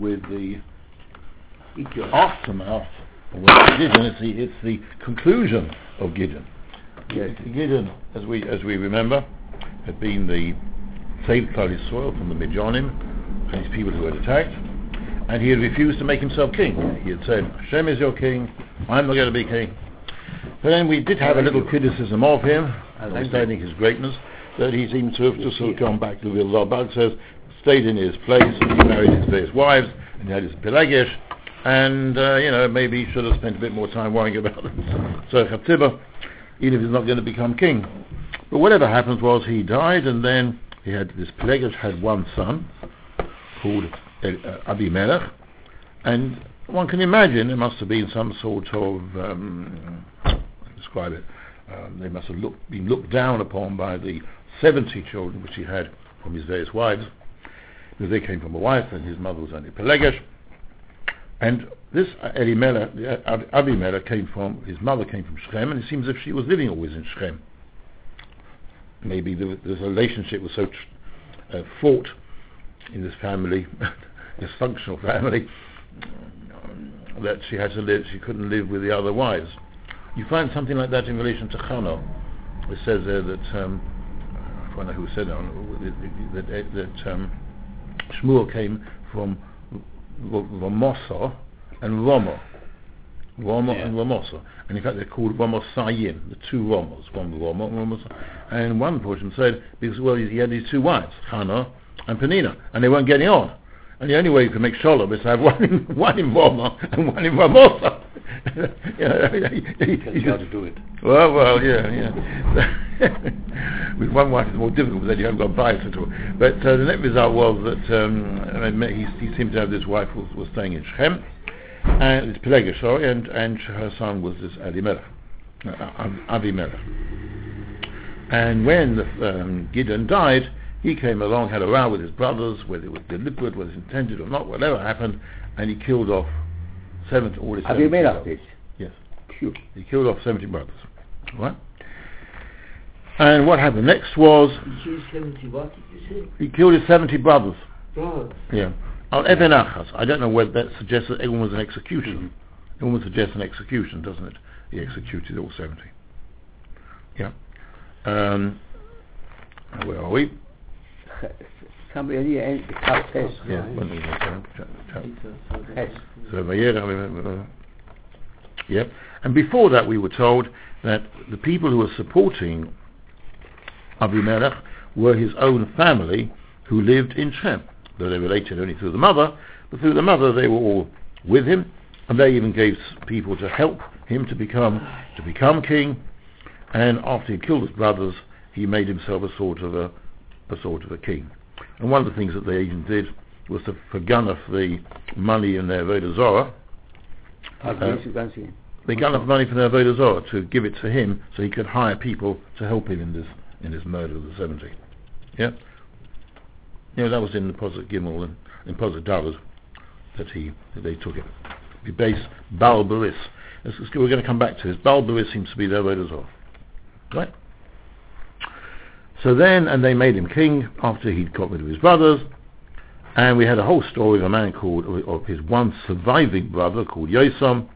with the aftermath of Gideon. It's the, it's the conclusion of Gideon. Yes. Gideon, as we as we remember, had been the saved Klal Yisrael from the Midyanim and his people who had attacked, and he had refused to make himself king. He had said, "Hashem is your king. I'm not going to be king." But then we did have a little criticism of him, understanding his greatness, that he seemed to have just sort of gone back to the real Bag says, stayed in his place, he married his various wives, and he had his Pelagish, and, uh, you know, maybe he should have spent a bit more time worrying about so Tiba, even if he's not going to become king. But whatever happens was he died, and then he had this Pelagish had one son called uh, Abimelech, and one can imagine there must have been some sort of um, describe it. Um, they must have been looked down upon by the 70 children which he had from his various wives, because they came from a wife, and his mother was only Pelegesh. And this Elimelech, Abimelech came from, his mother came from Shechem, and it seems as if she was living always in Shechem. Maybe the, the relationship was so uh, fraught in this family, dysfunctional family, that she had to live, she couldn't live with the other wives. You find something like that in relation to Chano. It says there that, um, I don't know who said that, that, that um, Shmuel came from Ramosa and Romo. Romo Yeah. and Ramosa. And in fact they're called Ramosayin, the two Romos, one Romo and Ramosa. And one portion said, because well he had these two wives, Hannah and Penina, and they weren't getting on. And the only way you can make shalom is to have one in, one in Roma and one in Ramosa. you know, he- he- That's he how just- to do it. well, well, yeah, yeah. With one wife it's more difficult, but then you haven't got bias at all. But uh, the net result was that um, I mean, he, he seemed to have this wife who was, was staying in Shechem, and it's Pelegish, sorry, and, and her son was this Abimelech, uh, Ab- Abimelech. And when the, um, Gideon died, he came along, had a row with his brothers, whether it was deliberate, whether it was intended or not, whatever happened, and he killed off seven, all his 70 Abimelech brothers. did. Yes. Phew. He killed off 70 brothers. Right? And what happened next was He killed 70, what did you say? he killed his 70 brothers. Brothers. Yeah. Al Eben Achas. I don't know whether that suggests that everyone was an execution. Everyone suggests an execution, doesn't it? He executed all 70. Yeah. Um, where are we? Somebody the Yeah. one minute, ch- ch- Yes. So Vayera, uh, Yep. And before that, we were told that the people who were supporting Abimelech were his own family who lived in Shem. Though they related only through the mother, but through the mother they were all with him, and they even gave people to help him to become to become king. And after he killed his brothers, he made himself a sort of a a sort of a king. And one of the things that they even did was to forgun off the money in their Vodah Zorah. Uh, Against you can see. They got enough money from their Vodah Zorah to give it to him so he could hire people to help him in this in this murder of the 70. Yeah? Yeah, that was in the Posit Gimel and in Posit David that he that they took it. The base Balbaris. We're going to come back to this. Balbaris seems to be their Vodah Zorah. Right? So then, and they made him king after he'd got rid of his brothers, and we had a whole story of a man called, of his one surviving brother called Yosam.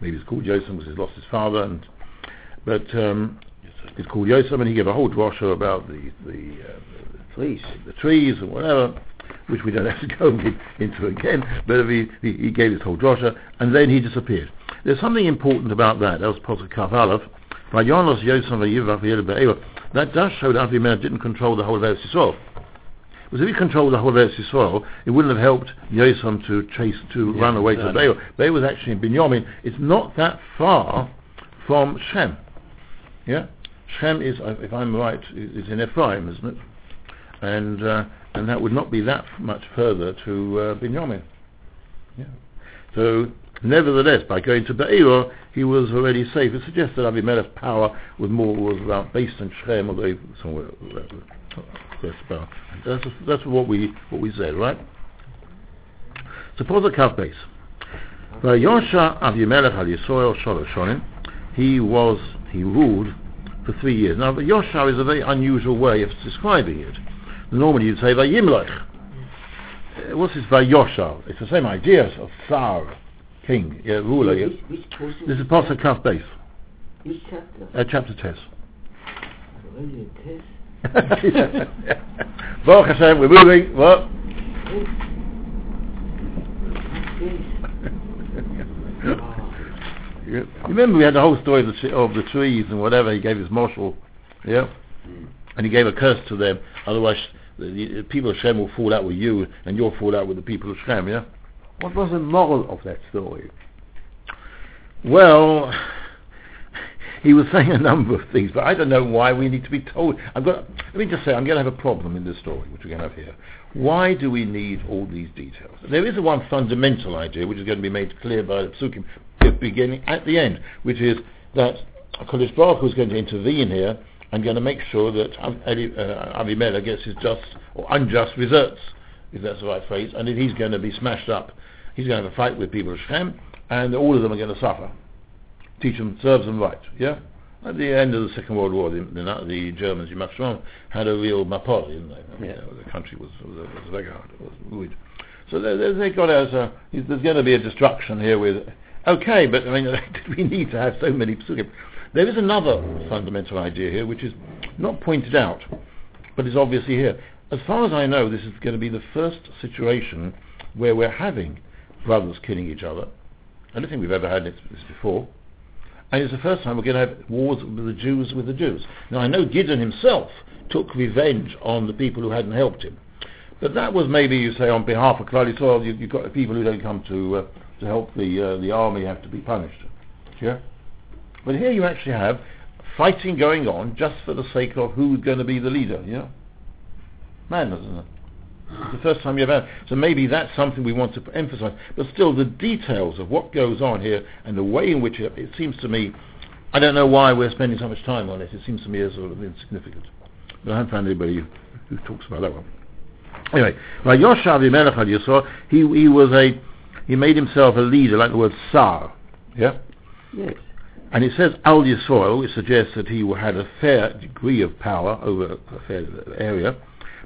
Maybe he's called Yosam because he's lost his father, and but um, it's called Yosam, and he gave a whole drosha about the the, uh, Please. the trees and whatever, which we don't have to go into again. But he, he, he gave his whole drosha, and then he disappeared. There's something important about that. That was Pasuk Kaf Aleph. By Yonos Yosam v'Yivav v'Yeled Be'eva. That does show that Avimelech didn't control the whole of Eretz Yisrael. Because if he controlled the whole of Eretz Yisrael, it wouldn't have helped Yosam to chase, to Yeah, run away to. Be'er. Be'er was actually in Binyamin. It's not that far from Shem. Yeah? Shem is, uh, if I'm right, is is in Ephraim, isn't it? And uh, and that would not be that much further to uh, Binyamin. Yeah. So, nevertheless, by going to Be'er, he was already safe. It suggests that Abimelech's power was more was about based on Shem, although somewhere uh, that's about that's that's what we what we said, right? Suppose a Kaf Beis. Vayosha Avimelech al Yisrael Shalosh Shonim. He was he ruled for three years. Now, Yosha is a very unusual way of describing it. Normally, you'd say Vayimlech. uh, what's this Vayosha? It's the same idea of Tsar, king, yeah, ruler. Yeah. Which, which? This is Pasuk Kaf Beis, Which chapter? uh, chapter 10. Already in test. Baruch Hashem, we're moving. What? You Remember we had the whole story of the, of the trees and whatever, he gave his mashal, yeah? And he gave a curse to them, otherwise the, the people of Shem will fall out with you and you'll fall out with the people of Shem, yeah? What was the moral of that story? Well, he was saying a number of things, but I don't know why we need to be told. I've got. Let me just say, I'm going to have a problem in this story, which we're going to have here. Why do we need all these details? There is one fundamental idea, which is going to be made clear by the psukim beginning, at the end, which is that Kodesh Baruch is going to intervene here and going to make sure that uh, Avimelech gets his just or unjust results, if that's the right phrase, and that he's going to be smashed up. He's going to have a fight with people of Shem, and all of them are going to suffer teach them, serves them right. Yeah. At the end of the Second World War, the, the, the Germans, you must remember, had a real mapol, didn't they? Yeah. uh, the country was was, was very hard. It was ruined. So they, they, they got as a, there's going to be a destruction here with. Okay, but I mean, did we need to have so many psukim? There is another fundamental idea here, which is not pointed out, but is obviously here. As far as I know, this is going to be the first situation where we're having brothers killing each other. I don't think we've ever had this, before. And it's the first time we're going to have wars with the Jews with the Jews. Now I know Gideon himself took revenge on the people who hadn't helped him. But that was maybe, you say, on behalf of Klal Yisrael, you, you've got people who don't come to, uh, to help the, uh, the army have to be punished. Yeah? But here you actually have fighting going on just for the sake of who's going to be the leader, yeah? Madness, isn't it? It's the first time you've had. So maybe that's something we want to emphasize. But still, the details of what goes on here and the way in which it, it seems to me, I don't know why we're spending so much time on it. It seems to me as sort of insignificant. But I haven't found anybody who talks about that one. Anyway, Vayosha Avimelech al Yisrael, he, he was a, he made himself a leader, like the word Sar. Yeah? Yes. And it says Al Yisrael, which suggests that he had a fair degree of power over a fair area.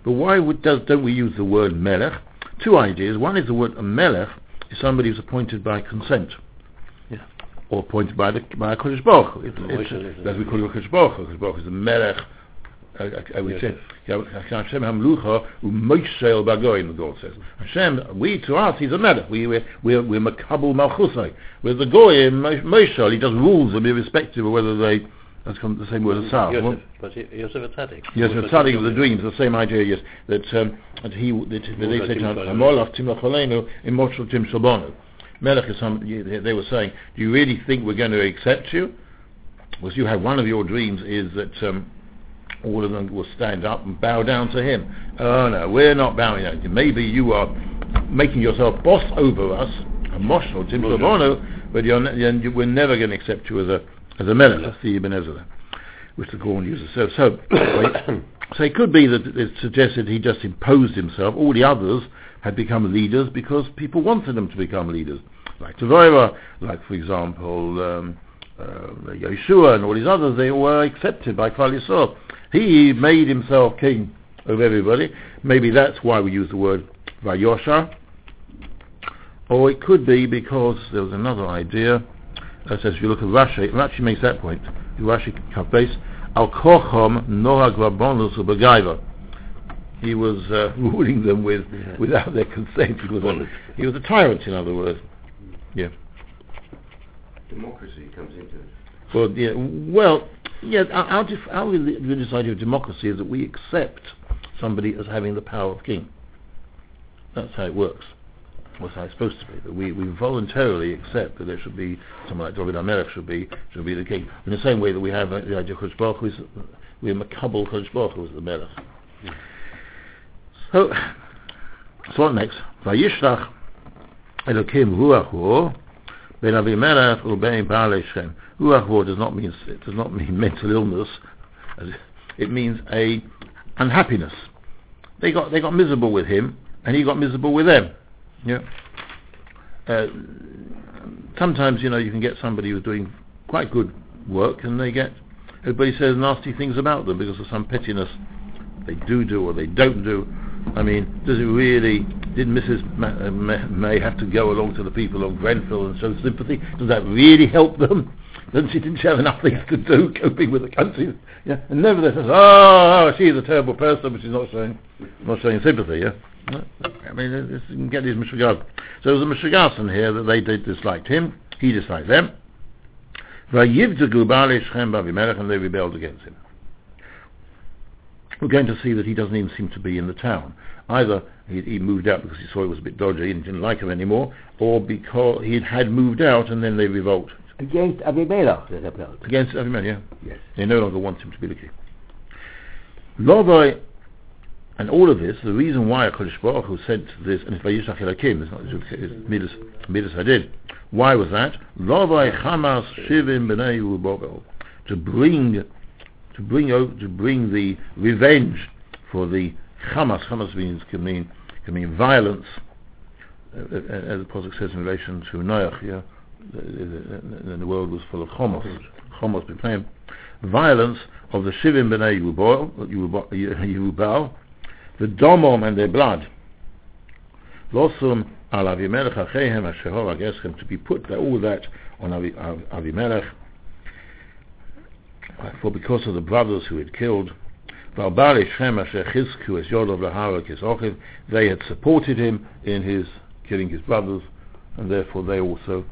But why would, does, don't we use the word Melech? Two ideas. One is the word Melech is somebody who's appointed by consent. Yeah. Or appointed by the by a Kodesh Baruch Hu. It, it's, as we call it Kodesh Baruch. Kodesh Baruch is the Melech. I, I, I would say, Hashem Hamlucha u'Mosheil Bagoyim, the God says. Hashem, we to us, he's a Melech. We, we're, we're, we're Makabul Malchusai. With the Goyim, Mosheil, he does rules them irrespective of whether they, that's the same word as Sar. Yosef, but Yo- Yosef a tzaddik. Yes, But the study of the Yosef- dreams, the same idea, yes, that, um, that he, that, that they say to Tim him, Shalom. Molach Tim Lacholenu, immortal Tim. Melech is some, they were saying, do you really think we're going to accept you? Was you have one of your dreams is that um, all of them will stand up and bow down to him. Oh no, we're not bowing down to you. Maybe you are making yourself boss over us, a moshel, Tim Moshe. But you're, ne- we're never going to accept you as a, as a Melech, that's the Ibn Ezra which the Gorn uses. So, so, so it could be that it suggested he just imposed himself. All the others had become leaders because people wanted them to become leaders, like Tavoira, like for example um, uh, Yeshua and all these others. They were accepted by Klal Yisrael. He made himself king of everybody. Maybe that's why we use the word Vayosha. Or it could be because there was another idea. That says if you look at Rashi, Rashi makes that point. Rashi Kaf Beis, Al Kochom Nohag Rabonus Ubagaiva. He was uh, ruling them with Yeah. without their consent. He was, a, he was a tyrant, in other words. Yeah. Democracy comes into it. Well, yeah. Well, yeah. Our, our, def- our religious idea of democracy is that we accept somebody as having the power of king. That's how it works. That's how supposed to be. That we, we voluntarily accept that there should be someone like David HaMelech should be should be the king. In the same way that we have uh, the idea of Kodesh Baruch Hu is we're Makabal Kodesh Baruch Hu is the Melech. So, so what next? Vayishlach Elokim Ruach Hu Ben Avimelech Ubein Baalei Shem. Ruach Hu does not mean it does not mean mental illness. It means a unhappiness. They got they got miserable with him, and he got miserable with them. Yeah. Uh, sometimes you know you can get somebody who's doing quite good work, and they get everybody says nasty things about them because of some pettiness they do do or they don't do. I mean, does it really, did Mrs. Ma- uh, May have to go along to the people of Grenfell and show sympathy? Does that really help them? Doesn't she, didn't have enough things to do coping with the country? Yeah, and nevertheless, oh, she's a terrible person, but she's not showing, not showing sympathy, yeah? No, I mean, it- it's- you can get these Mishigas. So it was a Mishigasan here that they, they disliked him, he disliked them. Vayivdagu Baalei Shechem Bavimelech, and they rebelled against him. We're going to see that he doesn't even seem to be in the town. Either he, he moved out because he saw it was a bit dodgy and didn't like him anymore, or because he had moved out and then they revolt Against Abimelech, they rebelled. against Avimelech. Yeah? Yes. They no longer want him to be the king. Lovai, and all of this, the reason why HaKadosh Baruch Hu sent this, and it's by Yishach Elakim, it's not it's Midas, Hadid. Why was that? Hamas. To bring, to bring, to bring the revenge for the Hamas. Hamas means, can mean, can mean violence, uh, uh, as the Pasuk says in relation to Noach, yeah? The, world was full of Chomos. Chomos became violence of the Shivim B'nai Yubal, the Domom and their blood. Losum al Avimelech Achehem Asher Hor Ageschem, to be put all that on Avi, Avimelech, for because of the brothers who had killed. Valbali Shem Asher Chizku Es Yodov Lahara Kisochiv, they had supported him in his killing his brothers, and therefore they also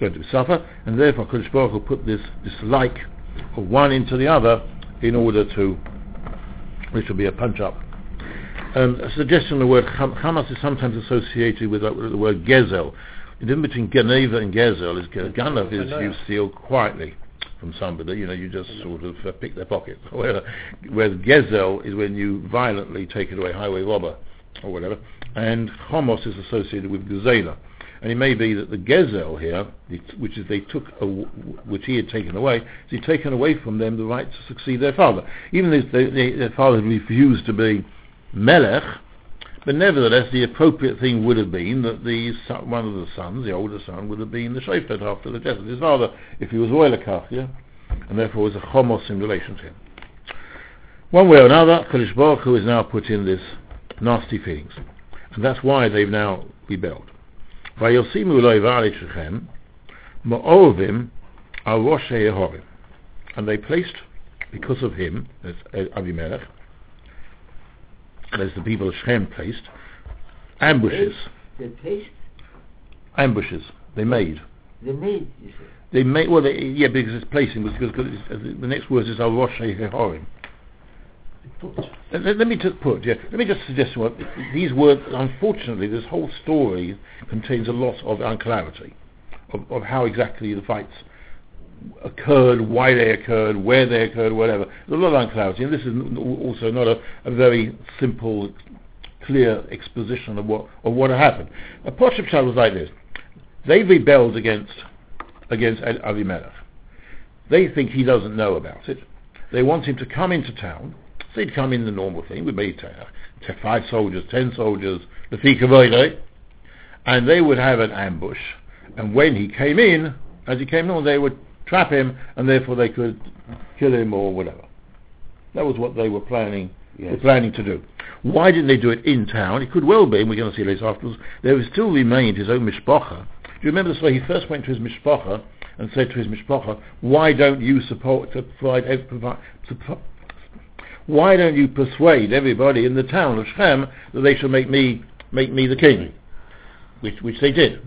going to suffer, and therefore Kodesh Baruch Hu put this dislike of one into the other in order to, which will be a punch up. Um, a suggestion the word Ham- Hamas is sometimes associated with, uh, the word Gezel. The difference between Geneva and Gezel is Ganav is you steal quietly from somebody, you know, you just sort of uh, pick their pocket. Whereas whereas Gezel is when you violently take it away, highway robber or whatever. And Homos is associated with Gezela. And it may be that the Gezel here, which is they took, which he had taken away, he'd taken away from them the right to succeed their father. Even if they, they, their father had refused to be Melech, but nevertheless the appropriate thing would have been that the son, one of the sons, the older son, would have been the Shofet after the death of his father, if he was Royalakach, yeah? And therefore was a Chomos in relation to him. One way or another, Kodesh Baruch Hu is now put in this nasty feelings. And that's why they've now rebelled. Vayosimu lo yivarei shechem, ma'ovim al. And they placed, because of him, as Abimelech, as the people of Shechem placed, ambushes. The taste, Ambushes. They made. the made, you say. They made, well, they, yeah, because it's placing, because, because it's, uh, the next word is al Roshei Yehorim. Let, let- let me just put, yeah, let me just suggest what these words. Unfortunately, this whole story contains a lot of unclarity of, of how exactly the fights occurred, why they occurred, where they occurred, whatever. There's a lot of unclarity, and this is also not a, a very simple, clear exposition of what of what happened. A Poshep was like this: they rebelled against against Avimelech. They think he doesn't know about it. They want him to come into town. So he'd come in the normal thing t- t- five soldiers, ten soldiers, the Fikavoide, eh? and they would have an ambush. And when he came in, as he came in, they would trap him, and therefore they could kill him or whatever. That was what they were planning were planning to do. Why didn't they do it in town? It could well be, and we're going to see later afterwards, there still remained his own mishpacha. Do you remember the story? He first went to his mishpacha and said to his mishpacha, why don't you support, to provide, provide, why don't you persuade everybody in the town of Shem that they shall make me, make me the king? Which, which they did.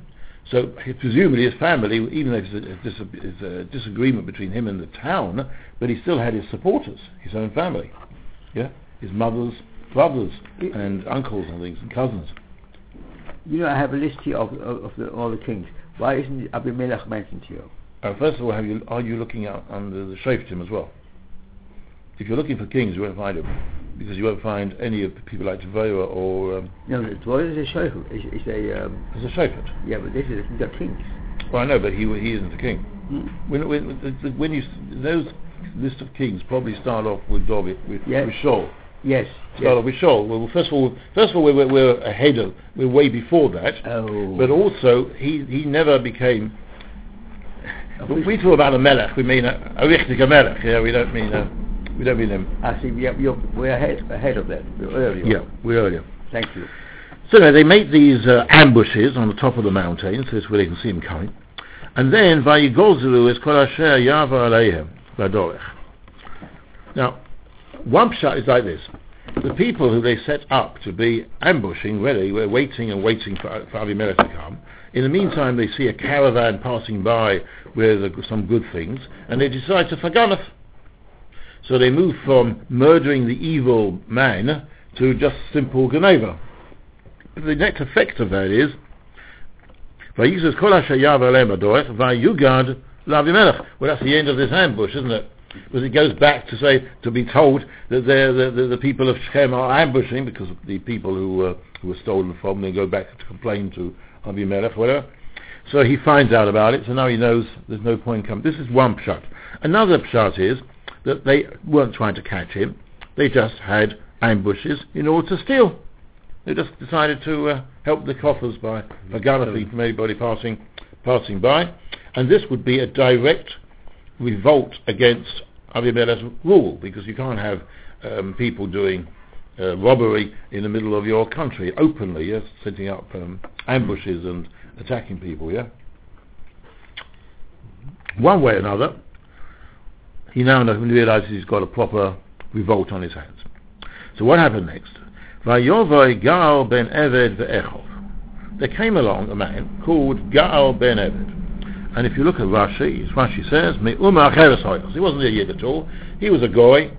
So presumably his family, even though there's a, there's a disagreement between him and the town, but he still had his supporters, his own family. Yeah? His mother's brothers and uncles and things and cousins. You know, I have a list here of, of, of the, all the kings. Why isn't Abimelech mentioned here? Uh, first of all, have you, are you looking out under the Shoftim as well? If you're looking for kings, you won't find them. Because you won't find any of the people like Tavoa or... Um, No, Dvora is a shofar. Is, is a um, there's a Shofet. yeah, but this is the kings. Well, I know, but he, he isn't a king. Hmm? When, when, when you... Those list of kings probably start off with David, with, Yes. with Shaul. Yes. Start yes. off with Shaul. Well, first of all, first of all, we're, we're ahead of... We're way before that. Oh. But also, he, he never became... We talk about a melech, we mean a, a melech. Yeah, we don't mean a, we don't mean him. I see. Yeah, you're, we're ahead ahead of that. We're earlier. Yeah, we're earlier. Thank you. So anyway, they make these uh, ambushes on the top of the mountain, so it's where they can see him coming. And then, Vayigolzulu is Kol Asher Yava Aleihem, Vadorech. Now, one shot is like this. The people who they set up to be ambushing, ready, were waiting and waiting for, for Avimelech to come. In the meantime, they see a caravan passing by with uh, some good things, and they decide to forganeth. So they move from murdering the evil man to just simple Geneva. The net effect of that is, kol asher yav aleim adorech, vayugad. Well, that's the end of this ambush, isn't it? Because it goes back to say, to be told that the, the, the people of Shechem are ambushing because the people who, uh, who were stolen from, they go back to complain to Abimelech, whatever. So he finds out about it, so now he knows there's no point coming. This is one pshat. Another pshat is that they weren't trying to catch him, they just had ambushes in order to steal. They just decided to uh, help the coffers by Vaganathy from anybody passing passing by, and this would be a direct revolt against Abimelech's rule, because you can't have um, people doing uh, robbery in the middle of your country openly, yes, setting up um, ambushes and attacking people, yeah. One way or another, he now realizes he's got a proper revolt on his hands. So what happened next? Ben Eved. There came along a man called Gal ben Eved. And if you look at Rashi, Rashi says, Me'uma He wasn't a Yid at all. He was a goy.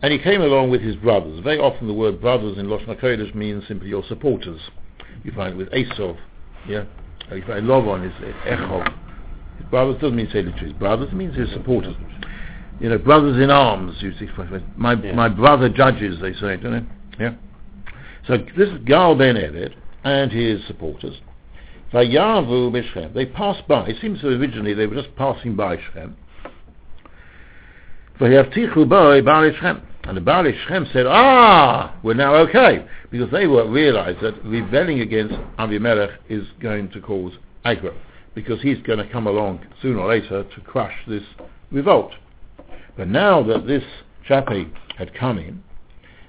And he came along with his brothers. Very often the word brothers in Lashon HaKodesh means simply your supporters. You find it with Esau, yeah? You find Lovon is Echov. His brothers doesn't mean say literally his brothers, it means his supporters. You know, brothers in arms, you see, my, Yeah. my brother judges, they say, don't they? Yeah? So this is Gal Ben Eved and his supporters. Vayavu b'Shem. They passed by. It seems that originally they were just passing by Shem. Vayavtichu boi Baal Shem. And the Baal Shem said, ah, we're now okay. Because they were realized that rebelling against Abimelech is going to cause aggro. Because he's going to come along sooner or later to crush this revolt. But now that this chappie had come in,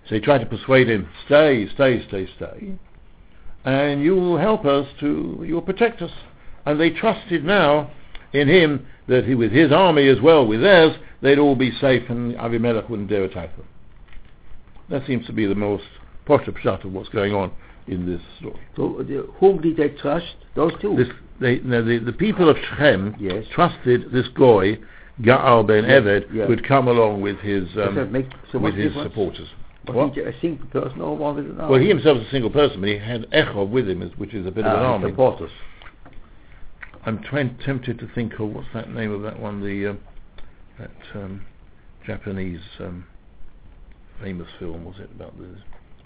so he tried to persuade him, stay, stay, stay, stay, and you will help us to, you will protect us. And they trusted now in him that he, with his army as well, with theirs, they'd all be safe and Abimelech wouldn't dare attack them. That seems to be the most posh shot of what's going on in this story. So, uh, the, whom did they trust? Those two. This, they, no, the, the people of Shechem Yes. trusted this goy, Gaal ben Yes, Eved, yes. who'd come along with his, um, make so with his difference? supporters. Was What? he a single person or was it an Well, he himself is a single person, but he had Echov with him, which is a bit of an Ah, army. supporters. I'm trying, tempted to think of what's that name of that one, the um, that um, Japanese um, famous film was it about the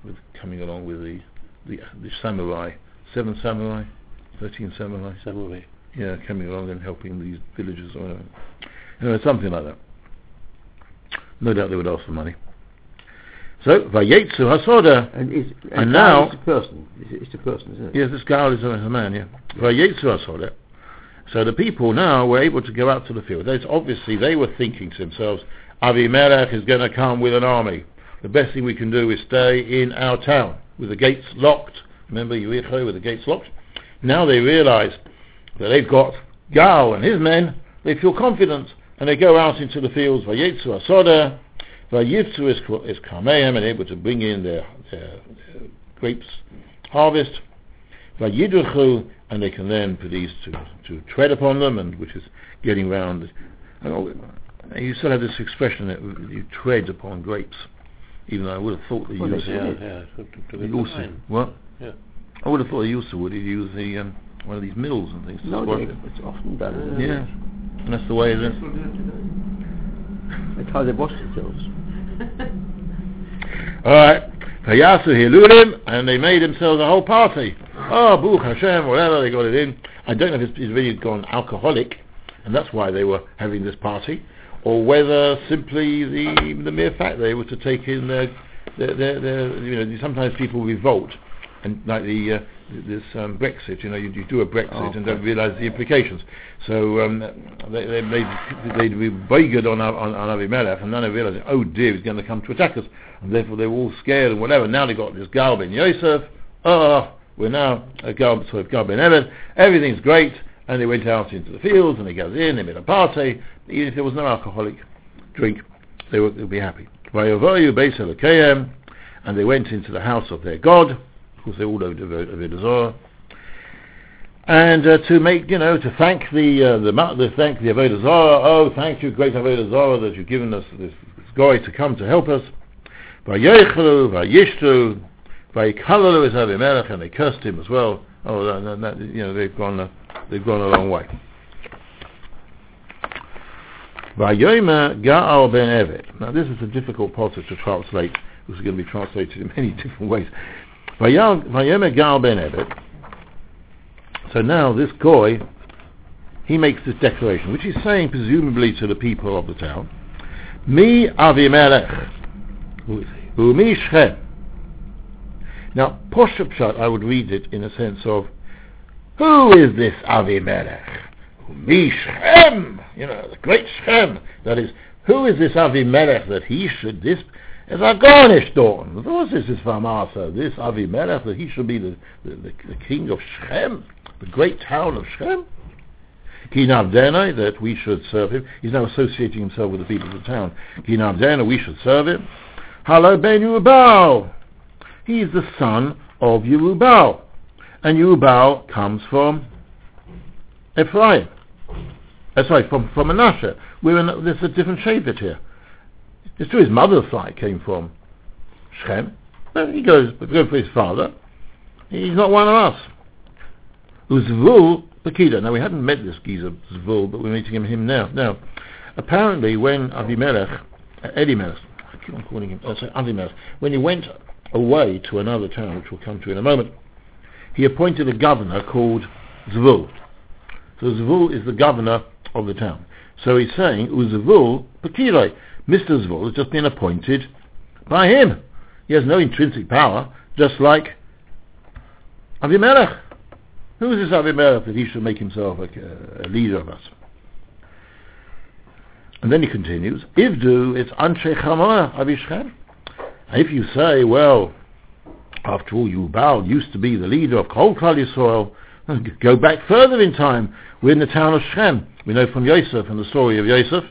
with coming along with the the, the samurai, seven samurai, thirteen samurai, Samurai. yeah, coming along and helping these villagers or whatever. Anyway, something like that. No doubt they would ask for money. So Vayetsu Hasoda. And, is, and, And now- it's a person. It's, a person, isn't it? Yes, this guy is a, a man, yeah. Vayetsu Hasoda. So the people now were able to go out to the field. There's obviously they were thinking to themselves, Avimelech is going to come with an army. The best thing we can do is stay in our town with the gates locked. Remember Yericho with the gates locked? Now they realize that they've got Gal and his men. They feel confident and they go out into the fields. Vayetsu Hasoda. Vayitzu is, is Kameim and able to bring in their, their, their grapes harvest. Vayidruchu, and they can then produce to, to tread upon them, and which is getting round. You still have this expression that you tread upon grapes, even though I would have thought they Well, used Yeah, did. yeah. To, to, also what? Yeah. I would have thought they used to would use the um, one of these mills and things. No, it's often done. it? Yeah, and that's the way it is. That's how they wash themselves. All right. Vayasu Hilulim, and they made themselves a whole party. Oh, Baruch Hashem, whatever, they got it in. I don't know if it's, it's really gone alcoholic, and that's why they were having this party, or whether simply the the mere fact they were to take in their, their, their, their you know, sometimes people revolt, and like the uh, this um, Brexit. You know, you, you do a Brexit Oh, and don't realise the implications. So um, they they they they'd be very good on on, on Avimelech, and then they realised, oh dear, he's going to come to attack us, and therefore they were all scared and whatever. Now they've got this Gal ben Yosef. Oh, we're now a Gal, sort of Gal ben Eved. Everything's great, and they went out into the fields and they goes in. They made a party. Even if there was no alcoholic drink, they would be happy. Vayovayu beis Elokeihem, and they went into the house of their God. Of course, they all know Avodah Zorah and uh, to make you know to thank the uh, the to thank the Avodah Zarah. Oh, thank you, great Avodah Zarah, that you've given us this, this guy to come to help us. Vayechalu, vayishtu, vayikalalu is Avimelech, and they cursed him as well. Oh, that, that, you know they've gone uh, they've gone a long way. Vayomer Gaal ben Evet. Now this is a difficult passage to translate. This is going to be translated in many different ways. So now this goy, he makes this declaration, which he's saying presumably to the people of the town. Me Avimelech, who is he? Umi Shechem. Now, Poshapshat, I would read it in a sense of, who is this Avimelech? Umi Shechem, you know, the great Shechem. That is, who is this Avimelech that he should, this is a garnish dawn. What is this Famasa, this Avimelech, that he should be the, the, the, the king of Shechem? the great town of Shem. Kinavdena, that we should serve him. He's now associating himself with the people of the town. Kinavdena, we should serve him. Halo ben Yerubal. He is the son of Yerubal. And Yerubal comes from Ephraim. Uh, sorry, from, from Manasseh. We're in, there's a different Shevet here. It's true his mother's side came from Shem. But he goes, goes for his father. He's not one of us. Uzvul Pekida. Now we hadn't met this geezer Zvul, but we're meeting him, him now. Now, apparently when Avimelech, uh, Elimelech, I keep on calling him, uh, sorry, Avimelech, when he went away to another town, which we'll come to in a moment, he appointed a governor called Zvul. So Zvul is the governor of the town. So he's saying, Uzvul Pekida. Mr. Zvul has just been appointed by him. He has no intrinsic power, just like Avimelech. Who is this Avimelech that he should make himself a, a leader of us? And then he continues, Ivdu, it's Anshe. If you say, well, after all, Yubal used to be the leader of Kol Klal go back further in time. We're in the town of Shem. We know from Yosef and the story of Yosef,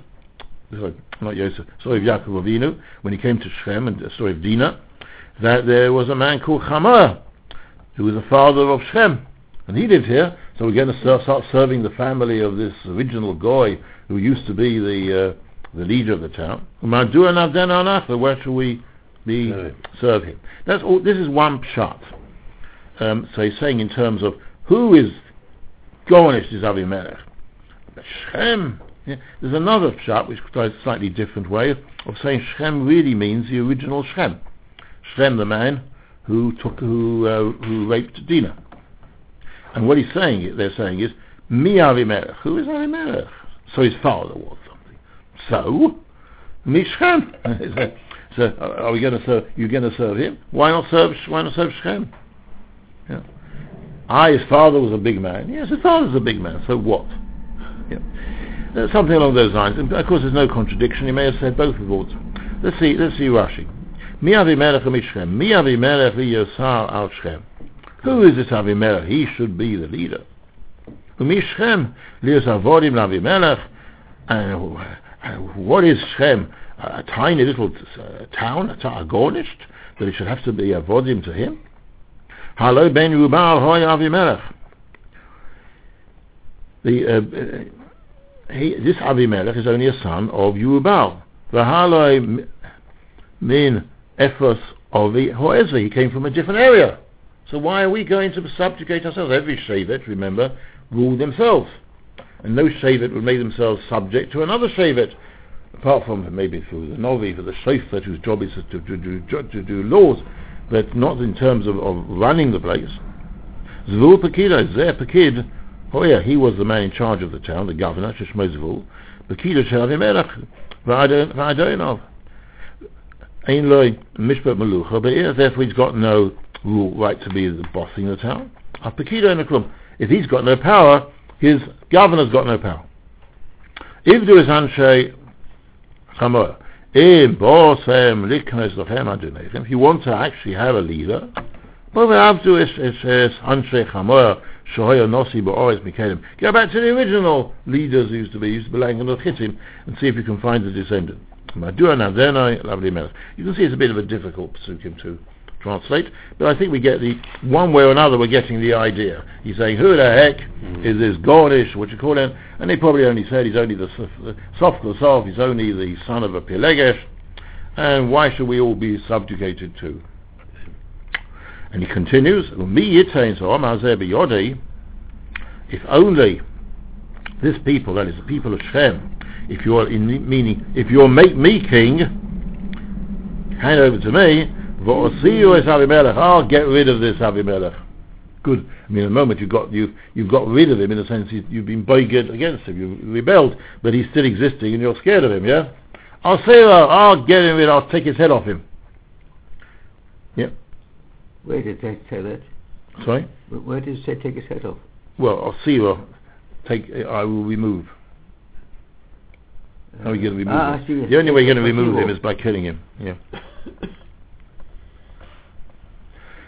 not Yosef, story of Yaakov Avinu, when he came to Shem and the story of Dinah, that there was a man called Chamor, who was the father of Shem. And he lived here, so we're going to start, start serving the family of this original goy who used to be the uh, the leader of the town. Where shall we be Serve. serve him? That's all. This is one shot. Um, so he's saying in terms of who is Gornish is Avimelech. Shem. Yeah. There's another shot which tries a slightly different way of saying Shem really means the original Shem. Shem, the man who took who uh, who raped Dinah. And what he's saying, they're saying is, Mi Avimelech. Who is Avimelech? So his father was something. So, Mishchem. so, are we going to serve? You're going to serve him? Why not serve? Why not serve Shem? Yeah. Ah, his father was a big man. Yes, his father's a big man. So what? Yeah. Uh, something along those lines. And of course, there's no contradiction. He may have said both words. Let's see. Let's see Rashi. Mi Avimelech Mishchem. Mi Avimelech Yosar al Shechem. Who is this Avimelech? He should be the leader. Umishchem lias avodim Avimelech. And uh, what is Shem? A tiny little uh, town, a, ta- a that it should have to be avodim to him? Halo ben Rubal hoy Avimelech. The, uh, uh, he, this Avimelech is only a son of Yerubal. V'haloi min Ephos Ovi Hoezri. He came from a different area. So why are we going to subjugate ourselves? Every Shevet, remember, rule themselves. And no Shevet would make themselves subject to another Shevet. Apart from maybe through the Novi, for the Shofet, whose job is to, to, to, to do laws, but not in terms of, of running the place. Zvul Pekida, Zeh Pekid, oh yeah, he was the man in charge of the town, the governor, Shishmo Zvul. Pekida Shel Avimelech, V'adonov. Ein loy mishpat malucha, but yeah, therefore he's got no right to be the town. Apekido in the klum. If he's got no power, his governor's got no power. If there is anshe if you want to actually have a leader, well, we have to is is is anshe chamor shoya nosi ba'oris mikalim. Go back to the original leaders who used to be used to be laying on the chitim and see if you can find a descendant. Lovely. You can see it's a bit of a difficult psukim to translate, but I think we get the one way or another. We're getting the idea. He's saying, "Who the heck is this Gornish? What you call him?" And they probably only said he's only the the. He's only the son of a Pilegesh, and why should we all be subjugated to? And he continues, "Me yitain so If only this people, that is the people of Shem, if you're in meaning, if you'll make me king, hand over to me. I'll get rid of this Avimelech. Good. I mean, a moment you've got you've, you've got rid of him in a sense you, you've been boyged against him. You've rebelled, but he's still existing, and you're scared of him. Yeah. I'll say that. I'll get him rid. I'll take his head off him. Yeah. Where did they say that? Sorry. Where, where did it say take his head off? Well, I'll see you. Take. I will remove. How are you going to remove Ah, him? The only way you're going to remove him is by killing him. Yeah.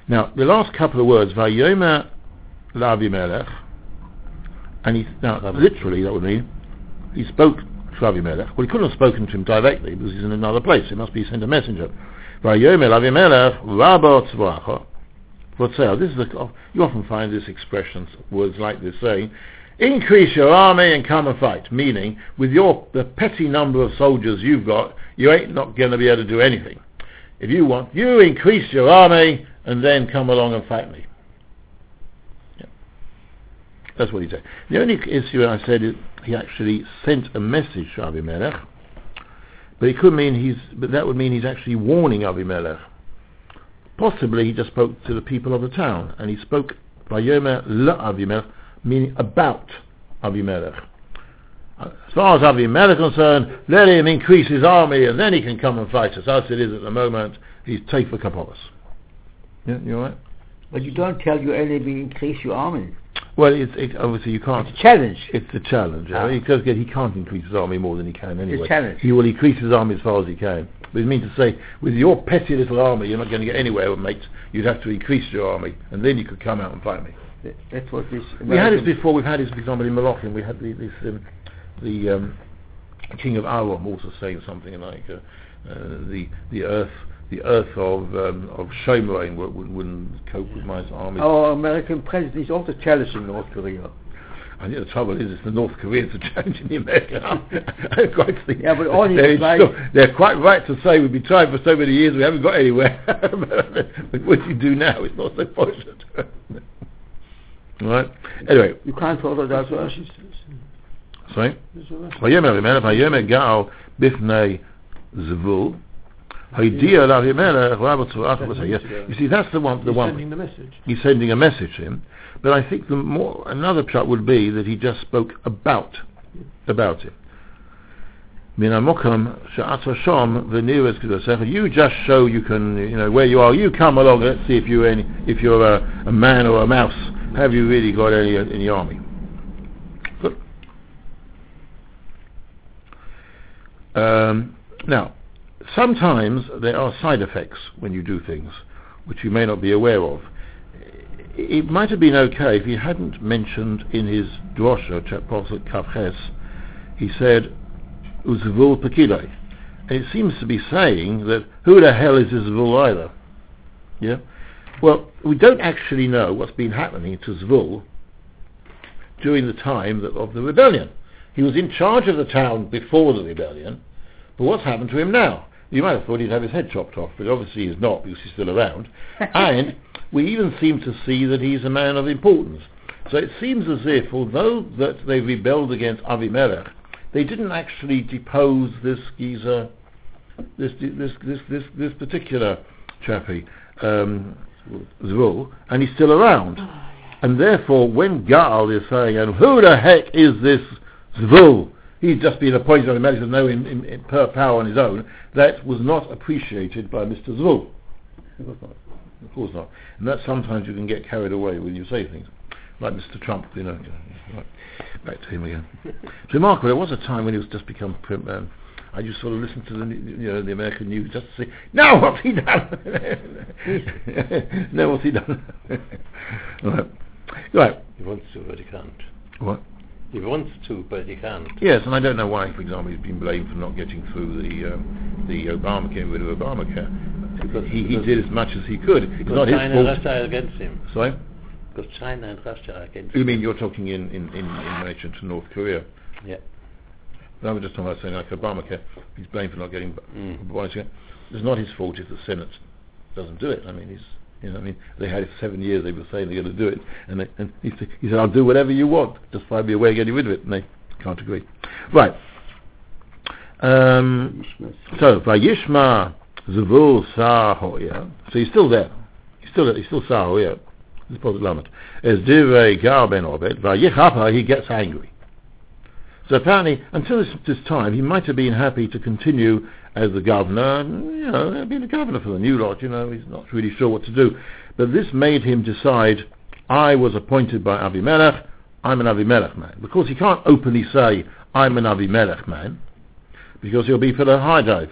Now, the last couple of words, Vayomer Lavimelech, and he, now, literally that would mean he spoke to Avimelech. Well, he couldn't have spoken to him directly because he's in another place. He must be sent a messenger. This is a, oh, you often find this expression, words like this saying, increase your army and come and fight, meaning with your the petty number of soldiers you've got, you ain't not going to be able to do anything. If you want, you increase your army and then come along and fight me. Yeah. That's what he said. The only issue I said is he actually sent a message to Abimelech, but it could mean he's, but that would mean he's actually warning Abimelech. Possibly he just spoke to the people of the town, and he spoke Vayomer la Abimelech, meaning about Abimelech. As far as Abimelech is concerned, let him increase his army, and then he can come and fight us. As it is at the moment, he's take for Kapolis. Yeah, you all right? But you don't tell your enemy increase your army. Well, it's, it, obviously you can't. It's a challenge. It's the challenge. Ah. Get, he can't increase his army more than he can anyway. It's a challenge. He will increase his army as far as he can. But it means to say, with your petty little army, you're not going to get anywhere, mate. You'd have to increase your army, and then you could come out and fight me. That- That's what this. We had this before. We've had this, for example, in Malachim. We had the, this um, the um, king of Aram also saying something like uh, uh, the the earth the earth of um, of Shomrain wouldn't cope with my army. Our American president is also challenging North Korea. I think the trouble is, it's the North Koreans are challenging the American army. quite yeah, but all they're, right. sure, they're quite right to say we've been trying for so many years, we haven't got anywhere. but what you do now It's not so fortunate. right? Anyway. You can't follow that verse. Sorry? Vayomer, Vayomer, Bifnei, Idea You see, that's the one. The he's one. Sending the message. He's sending a message to him, but I think the more another shot would be that he just spoke about about it. You just show you can, you know, where you are. You come along. Let's see if you any, if you're a, a man or a mouse. Have you really got any in the army? Good. Um, now, sometimes there are side effects when you do things which you may not be aware of. It might have been okay if he hadn't mentioned in his drosha, Prophet Kavches, he said, Uzvul Pekidai. And it seems to be saying that who the hell is Zvul either? Yeah? Well, we don't actually know what's been happening to Zvul during the time that, of the rebellion. He was in charge of the town before the rebellion, but what's happened to him now? You might have thought he'd have his head chopped off, but obviously he's not because he's still around. and we even seem to see that he's a man of importance. So it seems as if, although that they rebelled against Avimelech, they didn't actually depose this geezer, this this this this, this particular chappie, um, Zvul, and he's still around. And therefore, when Gaal is saying, and who the heck is this Zvul? He's just been appointed by the Melech, has no in, in, in per power on his own. That was not appreciated by Mr. Zvul. It was not. Of course not. And that sometimes you can get carried away when you say things. Like Mr. Trump, you know. Right. Back to him again. It's remarkable. There was a time when he was just become prim- um, I just sort of listened to the you know the American news just to see. No, what's he done? no, what's he done? right. Right. He wants to, but he can't. What? He wants to, but he can't. Yes, and I don't know why, for example, he's been blamed for not getting through the um, the Obamacare, rid of Obamacare. Because- he, he did as much as he could. It's Because not his China and. Russia are against him. Sorry? Because China and Russia are against You him. mean you're talking in, in, in, in relation to North Korea? Yeah. I was just talking about saying like Obamacare. He's blamed for not getting Mm. Obamacare. It's not his fault if the Senate doesn't do it. I mean, he's you know, I mean, they had it for seven years. They were saying they're going to do it, and, they, and he, said, he said, "I'll do whatever you want. Just find me a way of getting rid of it." And they can't agree. Right. Um, so Vayishma Zavul Sahoya. So he's still there. He's still he's still Sahoya. This is element. As Divrei Gar Ben Obed Vayichapa, he gets angry. So apparently, until this, this time, he might have been happy to continue as the governor, and, you know, being the governor for the new lot, you know, he's not really sure what to do. But this made him decide, I was appointed by Avimelech, I'm an Avimelech man. Because he can't openly say, I'm an Avimelech man, because he'll be put on high dive.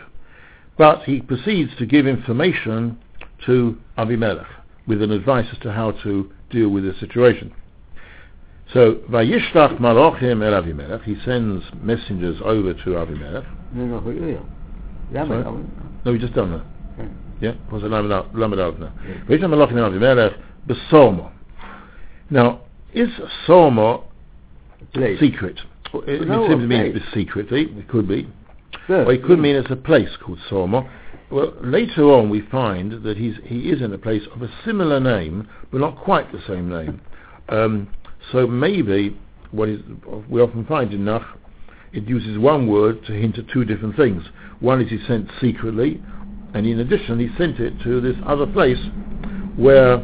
But he proceeds to give information to Avimelech with an advice as to how to deal with the situation. So, Vayishlach Malachim El Avimelech, he sends messengers over to Avimelech. Sorry? No, we just done that. Yeah. Yeah, was it Lamed Av now? Vayishlach Malachim Besomo. Now, is Somo Place. secret? Well, It, No, it seems to mean it's secretly, it could be. First, Or it could mean it's a place called Somo. Well, later on we find that he's, he is in a place of a similar name, but not quite the same name. Um, so maybe what is, we often find in Nach, it uses one word to hint at two different things. One is he sent secretly, and in addition he sent it to this other place where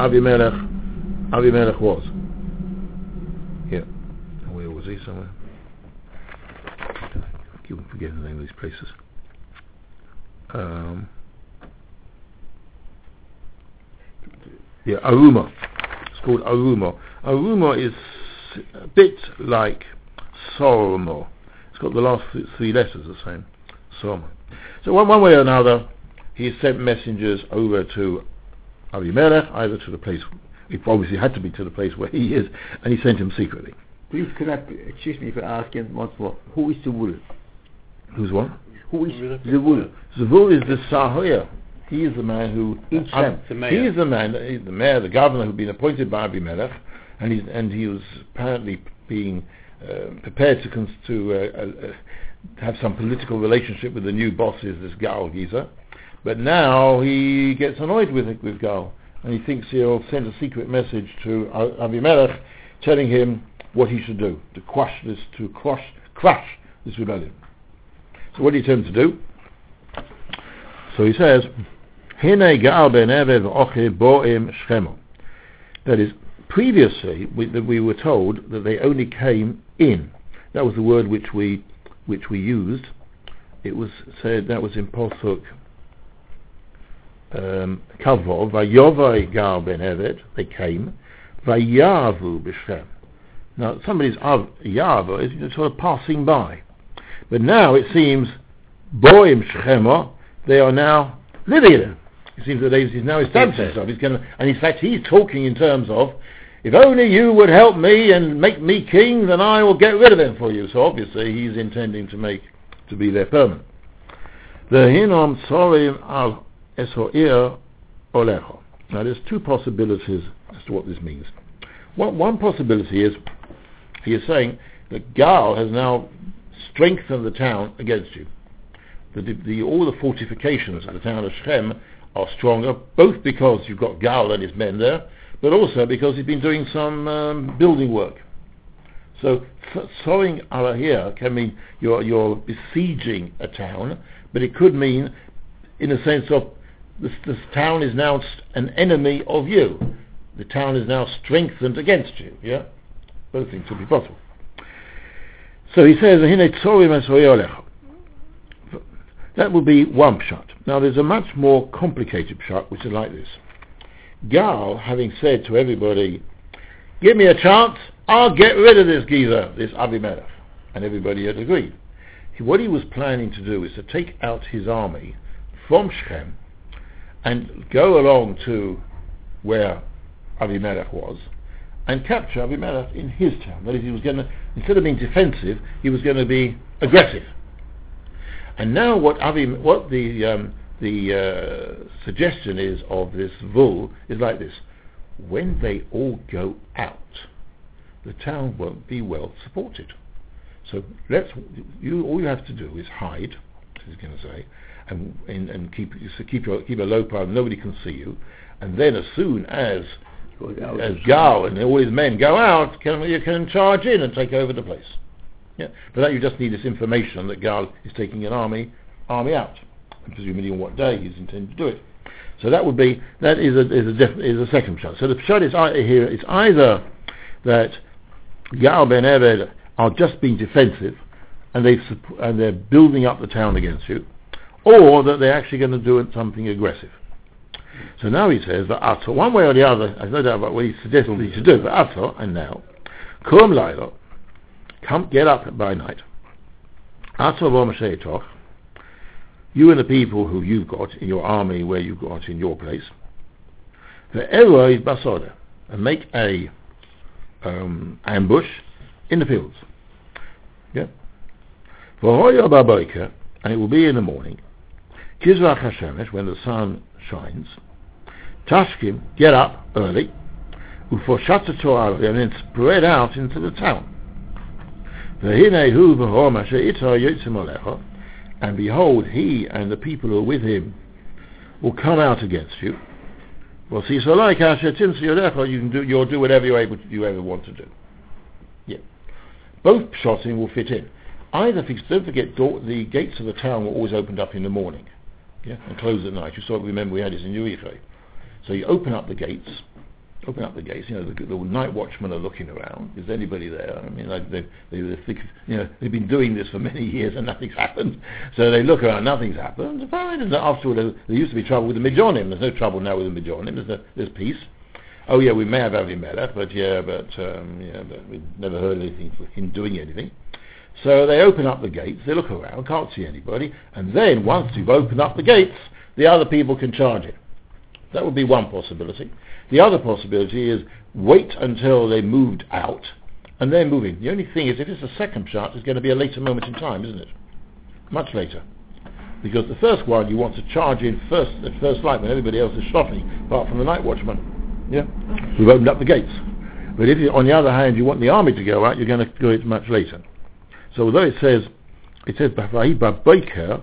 Avimelech, Avimelech was. Yeah. Where was he somewhere? I keep forgetting the name of these places. Um, yeah, Aruma. It's called Aruma. Aruma is a bit like Soromo. It's got the last three letters the same. Soromo. So one, one way or another, he sent messengers over to Abimelech, either to the place, it obviously had to be to the place where he is, and he sent him secretly. Please, can I, excuse me for asking once more, who is the wool? Who's what? Who is Really? the wool? Zavul is the Sahoya. He is the man who In I'm- The. He is the man, he's the mayor, the governor who'd been appointed by Abimelech, and he's and he was apparently being uh, prepared to cons- to uh, uh, have some political relationship with the new bosses, this Gal Giza. But now he gets annoyed with with Gal, and he thinks he'll send a secret message to Abimelech, telling him what he should do to quash this, to crush, crush this rebellion. So what do you him to do? So he says, Hine gal ben Eved v'oche bo'im shchemo. That is, previously we, we were told that they only came in. That was the word which we which we used. It was said that was in Posuk um, Kavov vayovai gal ben. They came vayavu b'Shem. Now somebody's av yava is sort of passing by, but now it seems bo'im shchemo. They are now living in it. It seems that he's now established himself. He's going to, and in fact, he's talking in terms of, if only you would help me and make me king, then I will get rid of him for you. So obviously, he's intending to make to be there permanent. The sorim al esoir olecho. Now, there's two possibilities as to what this means. One, one possibility is he is saying that Gal has now strengthened the town against you the, the, all the fortifications of the town of Shechem are stronger, both because you've got Gal and his men there, but also because he's been doing some um, building work. So sowing here can mean you're, you're besieging a town, but it could mean, in a sense of, this, this town is now an enemy of you. The town is now strengthened against you. Yeah, both things could be possible. So he says, "Hine tzorim esoy. That would be one shot. Now there's a much more complicated shot which is like this. Gal, having said to everybody, give me a chance, I'll get rid of this geezer, this Abimelech. And everybody had agreed. What he was planning to do is to take out his army from Shechem and go along to where Abimelech was and capture Abimelech in his town. That is, he was going to, instead of being defensive, he was going to be aggressive. And now what Avim, what the um, the uh, suggestion is of this Vul is like this: when they all go out, the town won't be well supported. So let's you all you have to do is hide, he's going to say, and and, and keep so keep your, keep a low profile. Nobody can see you, and then as soon as as Gal and all his men go out, can, you can charge in and take over the place. Yeah. But that you just need this information that Gal is taking an army army out, presumably on what day he's intending to do it. So that would be that is a is a def, is a second shot. So the shot is here. It's either that Gal ben Eved are just being defensive, and they and they're building up the town against you, or that they're actually going to do something aggressive. So now he says that Ato, one way or the other, I've no doubt about what he suggests he should do, but Ato, and now, Kum Lailo, come get up by night. Ato Vomashetoch, you and the people who you've got in your army, where you've got in your place, the Eloi Basoda, and make a um, ambush in the fields. Yeah. And it will be in the morning, Kizrach Hashemesh, when the sun shines, Tashkim, get up early, Ufoshatatu Arabi, and then spread out into the town. And behold, he and the people who are with him will come out against you. Well, see, so like Asher Timsi Yodecha, you can do, you'll do whatever you able to, you ever want to do. Yeah. Both pshotim will fit in. Either, don't forget, the gates of the town were always opened up in the morning, yeah, and closed at night. You saw, remember, we had this in Yericho. So you open up the gates, open up the gates. You know, the, the night watchmen are looking around. Is anybody there? I mean, like they, they, they think, you know, they've been doing this for many years and nothing's happened. So they look around, nothing's happened. Fine. And afterward, there, there used to be trouble with the Mijonim. There's no trouble now with the Mijonim. There's, a, there's peace. Oh yeah, we may have Avimelech, but yeah, but um, yeah, but we've never heard anything for him doing anything. So they open up the gates, they look around, can't see anybody, and then once you've opened up the gates, the other people can charge it. That would be one possibility. The other possibility is wait until they moved out, and then move in. The only thing is, if it's a second shot, it's going to be a later moment in time, isn't it? Much later. Because the first one, you want to charge in first at first light when everybody else is shopping, apart from the night watchman. Yeah? Oh. We've opened up the gates. But if, you, on the other hand, you want the army to go out, you're going to do it much later. So although it says, it says, "B'vahi b'boker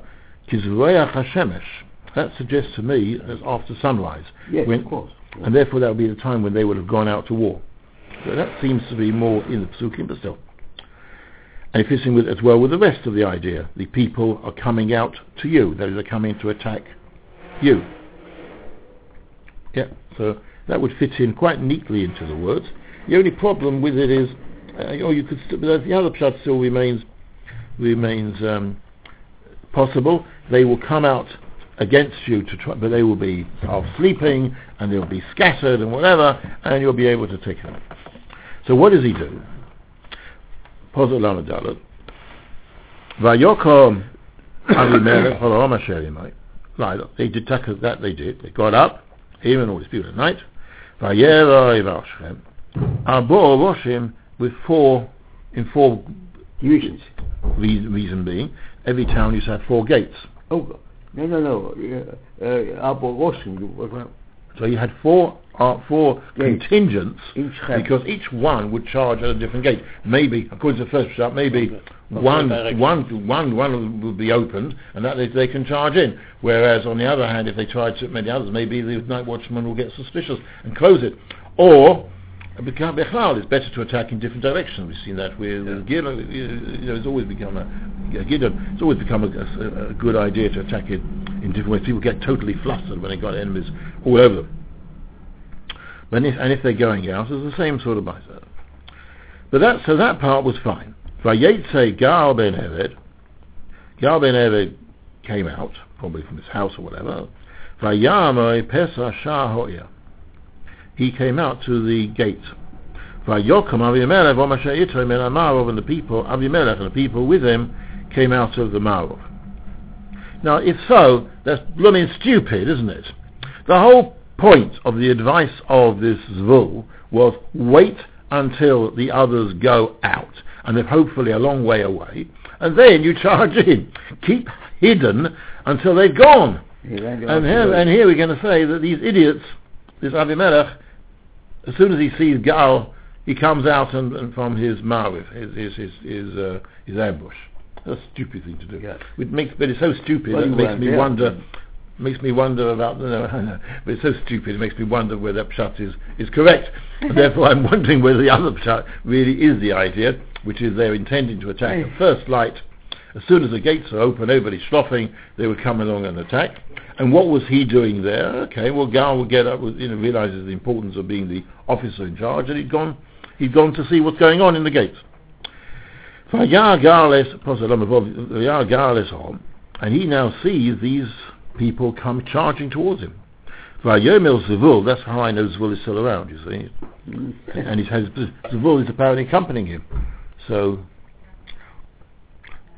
kizroyach hashemesh," that suggests to me as after sunrise. Yes, when- of course. And therefore that would be the time when they would have gone out to war. So that seems to be more in the Psukim, but still. And it fits in with, as well with the rest of the idea. The people are coming out to you. That is, they're coming to attack you. Yeah, so that would fit in quite neatly into the words. The only problem with it is, uh, or you could, st- the other pshat still remains remains um, possible. They will come out against you to try, but they will be half sleeping and they'll be scattered and whatever, and you'll be able to take them. So what does he do? Pozot Lamed Dalet. Vayokom Avimelech Holom Asher Yimai. Right, they did that. They did. They got up, him and all his people at night. Vayera Ivashchem. Abo Roshim with four in four Divisions. reason, reason being every town used to have four gates. Oh, no, no, no. Uh, uh, So you had four uh, four Gates. contingents in Shechem. because each one would charge at a different gate. Maybe, according to the first shot, maybe Okay. one, one, one, one would be opened, and that they, they can charge in. Whereas on the other hand, if they tried to many others, maybe the night watchman will get suspicious and close it. Or bechlal, it's better to attack in different directions. We've seen that with, with Gideon. You know, it's always become a Gideon. It's always become a, a, a good idea to attack it in different ways. People get totally flustered when they've got enemies all over them. But if, and if they're going out, it's the same sort of mindset. But that so that part was fine. Vayetze Gal ben Eved, Gal ben Eved came out, probably from his house or whatever. Vayamoi Pesa Shah Hoya. He came out to the gate. Vayokom Avimelech v'Masher Yitro min Marov and the people, Avimelech and the people with him came out of the Marov. Now, if so, that's blooming stupid, isn't it? The whole point of the advice of this Zvul was wait until the others go out, and they're hopefully a long way away, and then you charge in. Keep hidden until they've gone. He And here, and here we're going to say that these idiots, this Avimelech, as soon as he sees Gal, he comes out and, and from his marviv, his his his his, uh, his ambush. That's a stupid thing to do. Yes. It makes, but it's so stupid Well, it makes me wonder. Makes me wonder about no, no, but it's so stupid. It makes me wonder whether pshat is is correct. and therefore, I'm wondering whether the other pshat really is the idea, which is they're intending to attack at first light. As soon as the gates are open, everybody's sloughing, they would come along and attack. And what was he doing there? Okay, well, Gal would get up, with, you know, realizes the importance of being the officer in charge, and he'd gone, he'd gone to see what's going on in the gates. Vayar Gales on, and he now sees these people come charging towards him. Zavul, that's how I know Zavul is still around, you see. Mm. and he has, Zavul is apparently accompanying him. So,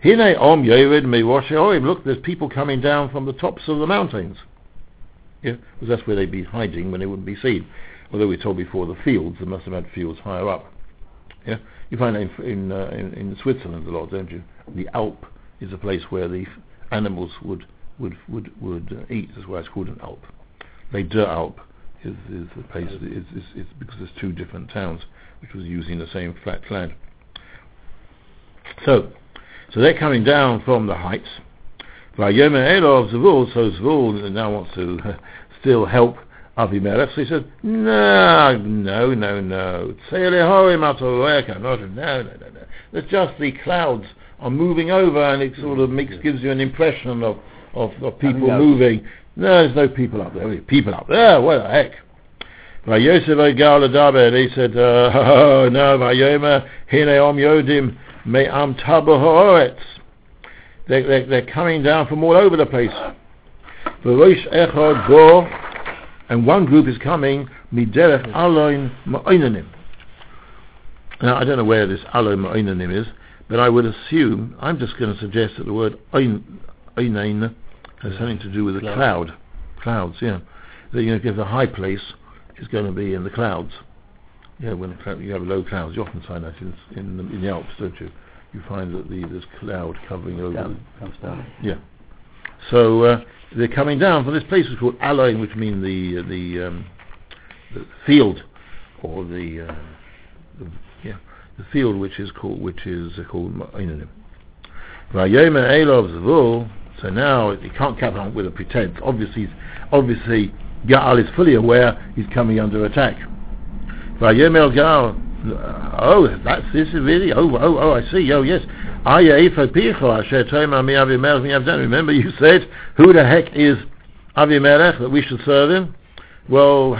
Hine Om Yored Mewash Oim, look, there's people coming down from the tops of the mountains. Yeah, because that's where they'd be hiding when they wouldn't be seen. Although we told before the fields, they must have had fields higher up. Yeah, you find that in in, uh, in in Switzerland a lot, don't you? The Alp is a place where the animals would would would would uh, eat. That's why it's called an Alp. Les Deux Alpes is is the place. Is is is because there's two different towns which was using the same flat land. So, so they're coming down from the heights. Vayomer Elov Zvul, so Zvul now wants to still help Avimelech. So he said, no, no, no, no. No, no, no, no, no. It's just the clouds are moving over and it sort of makes, gives you an impression of, of, of people moving. No, there's no people up there. People up there? What the heck? Vayosef Egal Adaber, he said, uh, oh, no, Vayomer, Hine Om Yodim, Me'am Tabo Haaretz. They're, they're, they're coming down from all over the place. V'rosh Echad Bo, and one group is coming, Miderech Aloin Ma'oinanim. Now, I don't know where this Aloin Ma'oinanim is, but I would assume, I'm just going to suggest that the word Oin, Oinain has something to do with the Cloud. cloud. Clouds, yeah. That, you know, if the high place is going to be in the clouds. Yeah, when you have low clouds, you often find that in, in, the, in the Alps, don't you? You find that the, there's cloud covering over the, Down, comes down. yeah. So uh, they're coming down from this place which is called Aloin, which means the uh, the, um, the field or the, uh, the yeah the field which is called which is uh, called Ma'inanim. Vayomer Elov Zvul. So now he can't come on with a pretense. Obviously, obviously Gaal is fully aware he's coming under attack. Vayomer Gaal. Oh, that's this is really. Oh, oh, oh! I see. Oh, yes. Remember, you said, "Who the heck is Avimelech that we should serve him?" Well,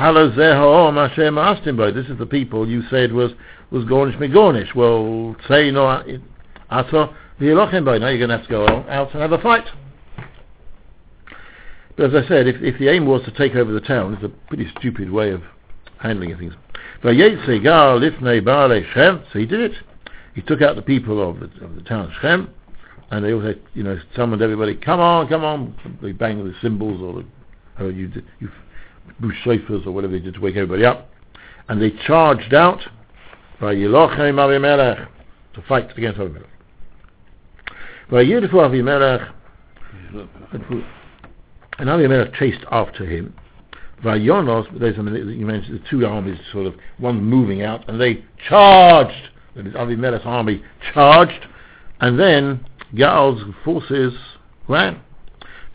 This is the people you said was was Gornish Megornish. Well, say no, Ato. Now you're going to have to go out and have a fight. But as I said, if, if the aim was to take over the town, it's a pretty stupid way of handling things. So he did it. He took out the people of the, of the town of Shem, and they all had, you know, summoned everybody. Come on, come on! They banged the cymbals or the, or you, you or whatever they did to wake everybody up, and they charged out to fight against Avimelech. Vayidifu Avimelech, and Avimelech chased after him. Vayonos, there's you mentioned the two armies sort of, one moving out, and they charged, that is Avimelech's army charged, and then Gaal's forces ran.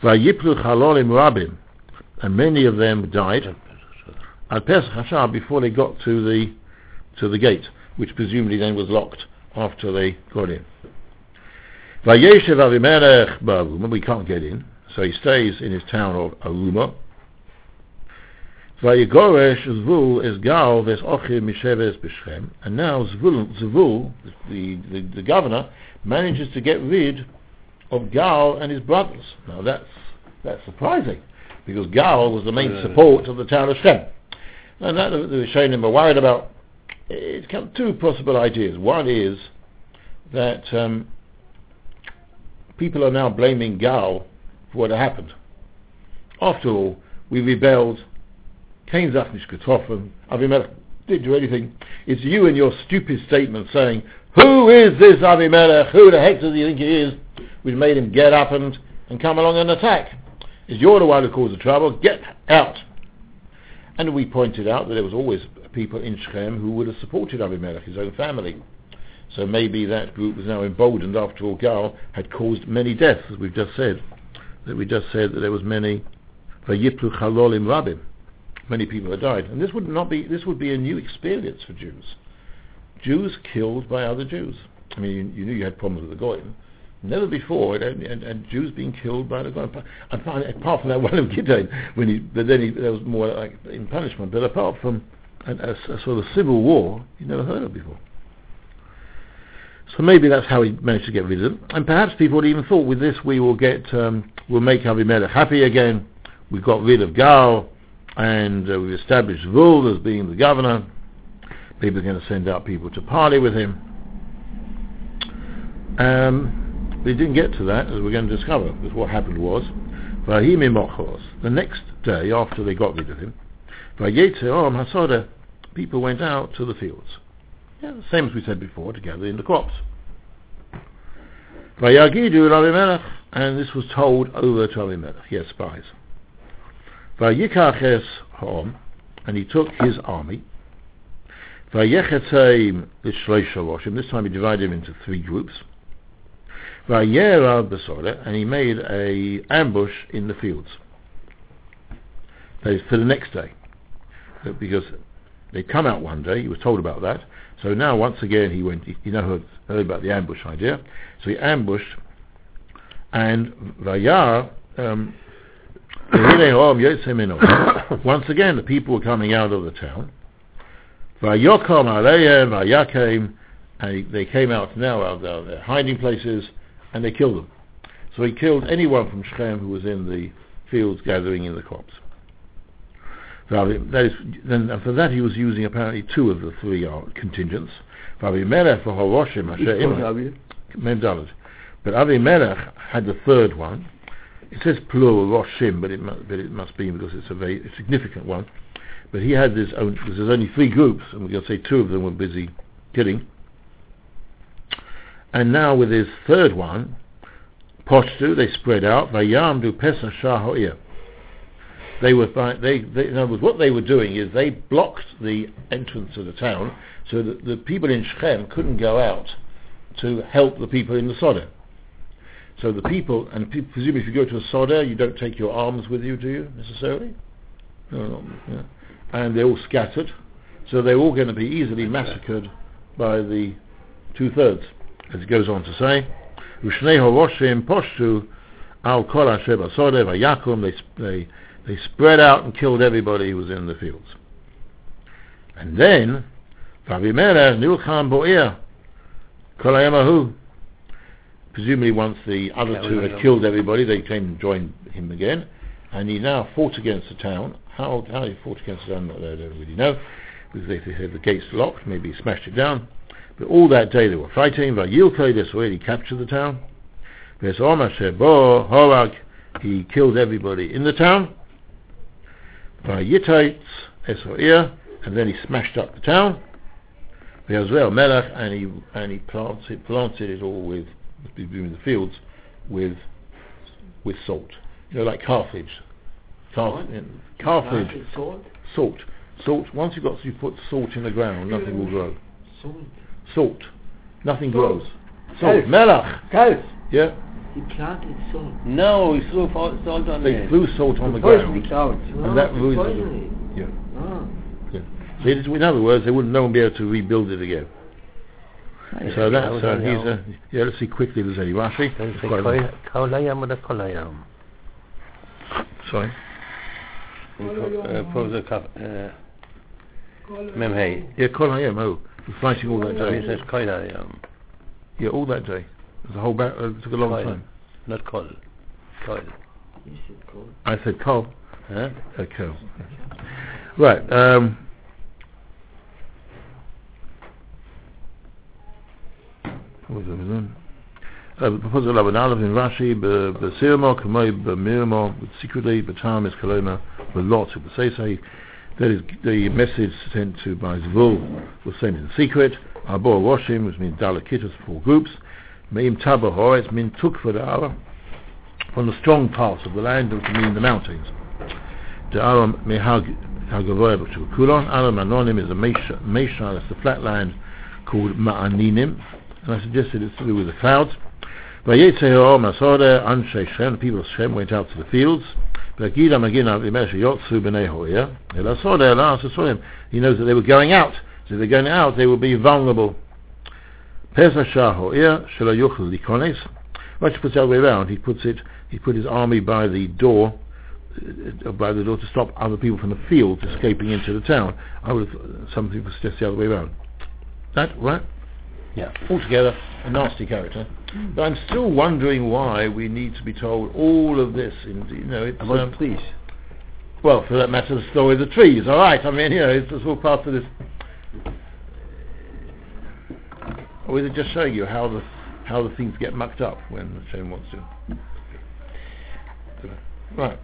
Vayiplu Chalolim Rabim, and many of them died at Pesach Hashar before they got to the to the gate, which presumably then was locked after they got in. Vayeshev Avimelech Baruma, we can't get in, so he stays in his town of Aruma. Vayigoresh Zvul is Gal ves Ochir Misheves B'Shem, and now Zvul, Zvul the, the, the governor, manages to get rid of Gal and his brothers. Now that's that's surprising, because Gal was the main support of the town of Shem. And that the Rishonim are worried about. It's come two possible ideas. One is that um, people are now blaming Gal for what happened. After all, we rebelled. Cain sagt nicht getroffen. Avimelech didn't do anything. It's you and your stupid statement saying, who is this Avimelech? Who the heck does he think he is? We made him get up and, and come along and attack. Is you're the one who caused the trouble. Get out. And we pointed out that there was always people in Shechem who would have supported Avimelech, his own family. So maybe that group was now emboldened after all Gal had caused many deaths, as we've just said. That we just said that there was many Vayiplu Chalolim Rabim. Many people had died. And this would not be this would be a new experience for Jews. Jews killed by other Jews. I mean, you, you knew you had problems with the Goyim. Never before, and, Jews being killed by the Goyim. Apart, apart from that one of Gideon, when he, but then he, there was more like in punishment. But apart from a, a, a sort of civil war, you never heard of before. So maybe that's how he managed to get rid of them. And perhaps people even thought, with this we will get, um, we'll make Avimelech happy again. We've got rid of Gal, and uh, we've established Vul as being the governor. People are going to send out people to party with him. Um, didn't get to that, as we're going to discover, because what happened was, the next day after they got rid of him, people went out to the fields. Yeah, the same as we said before, to gather in the crops. And this was told over to Avimelech, he had spies. Vayikaches Hom, and he took his army. Vayechetzeim L'shloisha Roshim, this time he divided him into three groups. Vayera Besore, and he made a ambush in the fields. That is for the next day. Because they come out one day, he was told about that, so now once again he went, he now heard, heard about the ambush idea, so he ambushed, and Vayar, um, once again the people were coming out of the town, Vayokom Aleim, Vayakim, and they came out now out of their hiding places, and they killed them. So he killed anyone from Shechem who was in the fields gathering in the crops. That is, then for that he was using apparently two of the three uh, contingents. But Avimelech had the third one. It says plural Roshim, but it, must, but it must be because it's a very significant one. But he had this own, because there's only three groups, and going to say two of them were busy killing. And now with his third one, Poshtu, they spread out, Vayamdu Pesach Shahoir they were they, they in other words what they were doing is they blocked the entrance of the town so that the people in Shechem couldn't go out to help the people in the Soda. So the people, and pe- presumably if you go to a Soda, you don't take your arms with you, do you, necessarily? No, yeah. And they're all scattered, so they're all going to be easily massacred by the two-thirds, as it goes on to say. Ushnei Horoshim Poshtu Al Kol Asher Soda Vayakum, they, they they spread out and killed everybody who was in the fields. And then, Vavimelech Nilcham Bo'ir, Kolayamahu. Presumably once the other Yeah, two had know. killed everybody, they came and joined him again. And he now fought against the town. How, how he fought against the town, I don't really know. Because they they had the gates locked, maybe he smashed it down. But all that day they were fighting. Vayilkei, this way he captured the town. Ves Omer Shebo Horag, he killed everybody in the town. Vayitaitz Esoir, and then he smashed up the town. V'Yazrael Melech, and he and he planted planted it all with in the fields with with salt. You know, like Carthage. Carth- What? in- Carthage, Salt? salt, salt. Once you've got you put salt in the ground, nothing will grow. Salt. Salt, nothing Salt. grows. Salt, Salt. Melech. Cows. Yeah, He planted salt. No, he threw salt on they there. threw salt on the the ground. cows. No, that to ruins the- poison Yeah. it. Ah. So it is- in other words, they wouldn't no one be able to rebuild it again. So that's was uh, he's the- uh, yeah. Let's see quickly there's any Rashi. Then say Quite a lot. Kol- Kolayam or the Kolayam. Sorry. In pro- uh, Prosa Kaf- Mem Hey. Yeah, Kol Hayom. Oh, we're fighting all that So he day. says Kolayam, Yeah, all that day. It a whole ba- uh, it took a long Kol. time. not Kol. Kol. He said Kol. I said Kol. Huh? Uh, Kol. Right. Um, what was it? Uh, proposal of an Aleph in Rashi, Besirmo, Kamoi, Bemirmo, secretly, Batam is Kaloma, Belot, Besesei. That is the message sent to by Zvul was sent in secret. Arbor Washim, which means Dalakitas, four groups. Meim Tabahor, it means took for the hour from the strong parts of the land, which mean the mountains. The Aram Mehag Hagavoy Kulon. Aram Anonim is a Mesha, that's the flat land called Ma'aninim. And I suggested it's to do with the clouds. The people of Shem went out to the fields. He knows that they were going out. So if they're going out, they will be vulnerable. Rashi puts it the other way around. He puts it. He put his army by the door, uh, by the door to stop other people from the fields escaping into the town. I would. Some people suggest the other way around. That right? Yeah. Altogether, a nasty character. But I'm still wondering why we need to be told all of this. In, you know, it's About um, please. well, for that matter, the story of the trees. All right. I mean, you know, it's, it's all part of this. Or is it just showing you how the how the things get mucked up when Hashem wants to? Right.